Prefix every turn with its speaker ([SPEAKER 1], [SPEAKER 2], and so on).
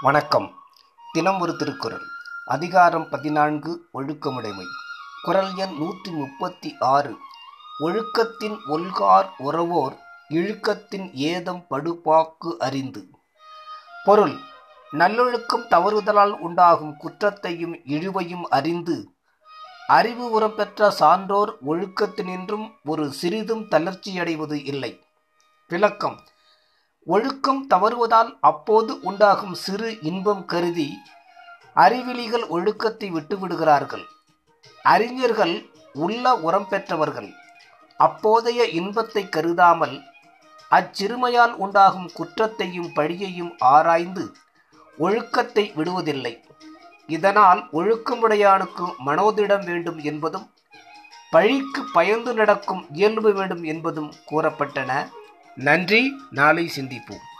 [SPEAKER 1] வணக்கம். தினம் ஒரு திருக்குறள். அதிகாரம் பதினான்கு ஒழுக்கமுடைமை. குறள் எண் நூற்றி முப்பத்தி ஆறு ஒழுக்கத்தின் ஒல்கார் உறவோர் இழுக்கத்தின் ஏதம் படுபாக்கு அறிந்து. பொருள் நல்லொழுக்கம் தவறுதலால் உண்டாகும் குற்றத்தையும் இழிவையும் அறிந்து அறிவு உரம் பெற்ற சான்றோர் ஒழுக்கத்தினின்றும் ஒரு சிறிதும் தளர்ச்சியடைவது இல்லை. விளக்கம். ஒழுக்கம் தவறுவதால் அப்போது உண்டாகும் சிறு இன்பம் கருதி அறிவிலிகள் ஒழுக்கத்தை விட்டுவிடுகிறார்கள். அறிஞர்கள் உள்ள உரம் பெற்றவர்கள் அப்போதைய இன்பத்தை கருதாமல் அச்சிறுமையால் உண்டாகும் குற்றத்தையும் பழியையும் ஆராய்ந்து ஒழுக்கத்தை விடுவதில்லை. இதனால் ஒழுக்கமுடையானுக்கு மனோதிடம் வேண்டும் என்பதும் பழிக்கு பயந்து நடக்கும் இயல்பு வேண்டும் என்பதும் கூறப்பட்டன. நன்றி. நாளை சிந்திப்போம்.